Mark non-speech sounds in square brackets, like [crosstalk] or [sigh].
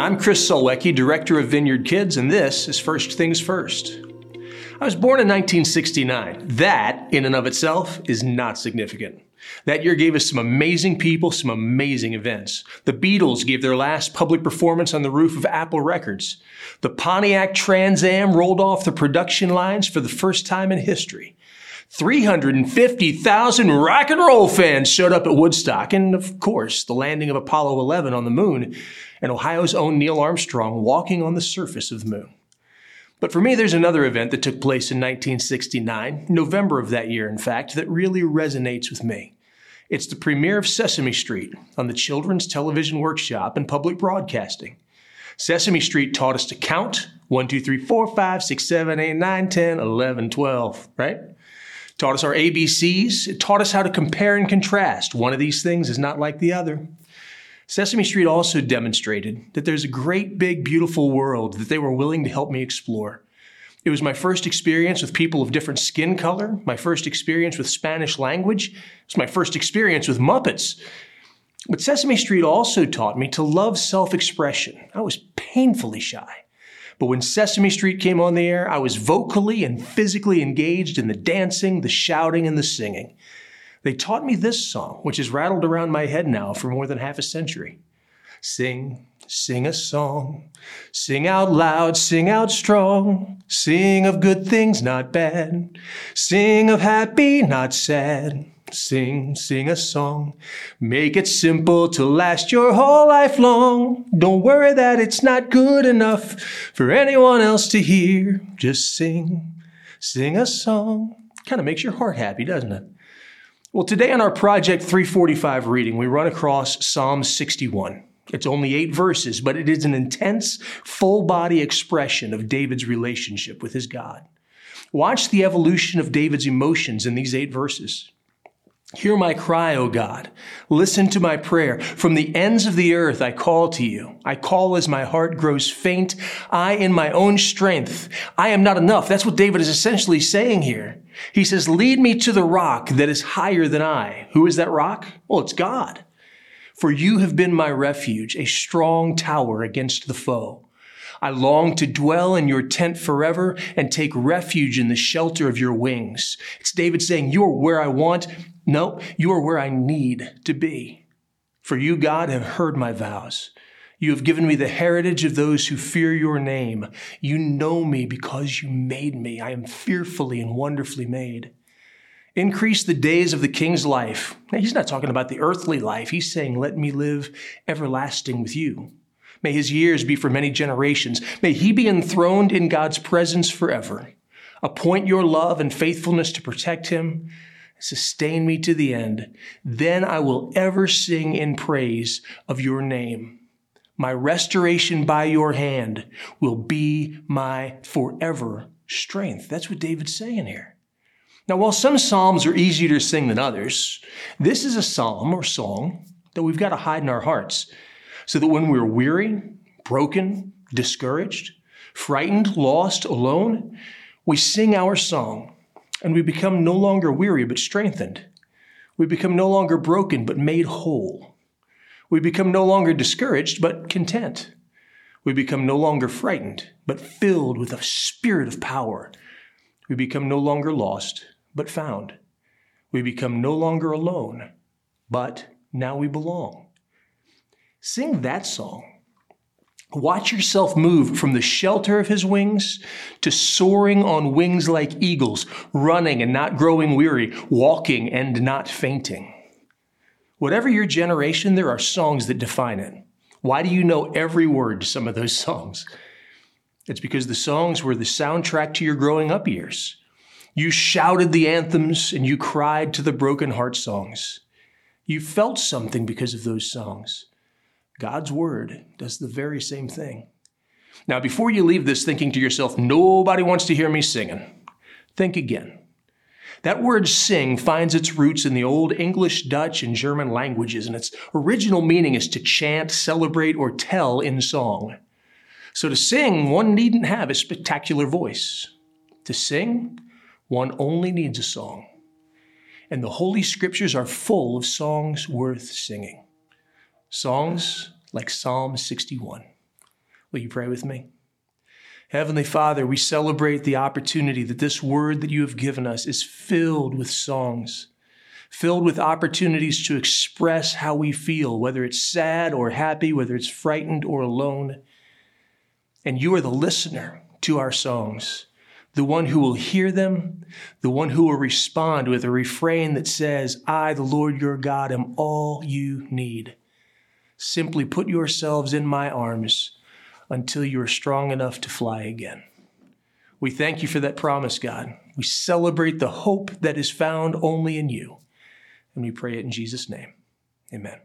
I'm Chris Solwecki, Director of Vineyard Kids, and this is First Things First. I was born in 1969. That, in and of itself, is not significant. That year gave us some amazing people, some amazing events. The Beatles gave their last public performance on the roof of Apple Records. The Pontiac Trans Am rolled off the production lines for the first time in history. 350,000 rock and roll fans showed up at Woodstock, and of course, the landing of Apollo 11 on the moon, and Ohio's own Neil Armstrong walking on the surface of the moon. But for me, there's another event that took place in 1969, November of that year, in fact, that really resonates with me. It's the premiere of Sesame Street on the Children's Television Workshop in Public Broadcasting. Sesame Street taught us to count 1, 2, 3, 4, 5, 6, 7, 8, 9, 10, 11, 12, right? Taught us our ABCs. It taught us how to compare and contrast. One of these things is not like the other. Sesame Street also demonstrated that there's a great, big, beautiful world that they were willing to help me explore. It was my first experience with people of different skin color, my first experience with Spanish language, it was my first experience with Muppets. But Sesame Street also taught me to love self expression. I was painfully shy. But when Sesame Street came on the air, I was vocally and physically engaged in the dancing, the shouting, and the singing. They taught me this song, which has rattled around my head now for more than half a century. Sing, sing a song, sing out loud, sing out strong, sing of good things, not bad, sing of happy, not sad. Sing, sing a song. Make it simple to last your whole life long. Don't worry that it's not good enough for anyone else to hear. Just sing, sing a song. Kind of makes your heart happy, doesn't it? Well, today on our Project 345 reading, we run across Psalm 61. It's only eight verses, but it is an intense, full body expression of David's relationship with his God. Watch the evolution of David's emotions in these eight verses. Hear my cry, O God. Listen to my prayer. From the ends of the earth I call to you. I call as my heart grows faint. I in my own strength. I am not enough. That's what David is essentially saying here. He says, lead me to the rock that is higher than I. Who is that rock? Well, it's God. For you have been my refuge, a strong tower against the foe. I long to dwell in your tent forever and take refuge in the shelter of your wings. It's David saying, You are where I want. No, you are where I need to be. For you, God, have heard my vows. You have given me the heritage of those who fear your name. You know me because you made me. I am fearfully and wonderfully made. Increase the days of the king's life. Now, he's not talking about the earthly life. He's saying, Let me live everlasting with you. May his years be for many generations. May he be enthroned in God's presence forever. Appoint your love and faithfulness to protect him. Sustain me to the end. Then I will ever sing in praise of your name. My restoration by your hand will be my forever strength. That's what David's saying here. Now, while some psalms are easier to sing than others, this is a psalm or song that we've got to hide in our hearts so that when we're weary, broken, discouraged, frightened, lost, alone, we sing our song and we become no longer weary but strengthened. We become no longer broken but made whole. We become no longer discouraged but content. We become no longer frightened but filled with a spirit of power. We become no longer lost but found. We become no longer alone, but now we belong. Sing that song. Watch yourself move from the shelter of his wings to soaring on wings like eagles, running and not growing weary, walking and not fainting. Whatever your generation, there are songs that define it. Why do you know every word to some of those [laughs] songs? It's because the songs were the soundtrack to your growing up years. You shouted the anthems and you cried to the broken heart songs. You felt something because of those songs. God's word does the very same thing. Now, before you leave this thinking to yourself, nobody wants to hear me singing, think again. That word sing finds its roots in the old English, Dutch, and German languages, and its original meaning is to chant, celebrate, or tell in song. So to sing, one needn't have a spectacular voice. To sing, one only needs a song. And the Holy Scriptures are full of songs worth singing. Songs like Psalm 61. Will you pray with me? Heavenly Father, we celebrate the opportunity that this word that you have given us is filled with songs, filled with opportunities to express how we feel, whether it's sad or happy, whether it's frightened or alone. And you are the listener to our songs, the one who will hear them, the one who will respond with a refrain that says, I, the Lord your God, am all you need. Simply put yourselves in my arms until you are strong enough to fly again. We thank you for that promise, God. We celebrate the hope that is found only in you. And we pray it in Jesus' name. Amen.